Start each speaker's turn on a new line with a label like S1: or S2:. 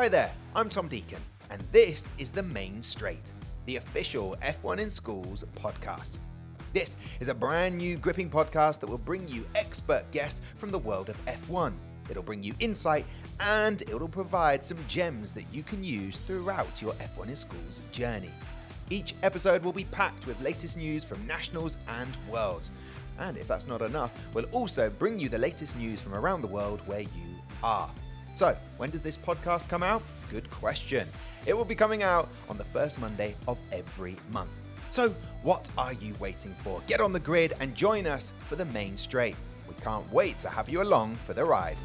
S1: Hi there, I'm Tom Deacon, and this is The Main Straight, the official F1 in Schools podcast. This is a brand new gripping podcast that will bring you expert guests from the world of F1. It'll bring you insight and it'll provide some gems that you can use throughout your F1 in Schools journey. Each episode will be packed with latest news from nationals and worlds. And if that's not enough, we'll also bring you the latest news from around the world where you are. So, when does this podcast come out? Good question. It will be coming out on the first Monday of every month. So, what are you waiting for? Get on the grid and join us for the main straight. We can't wait to have you along for the ride.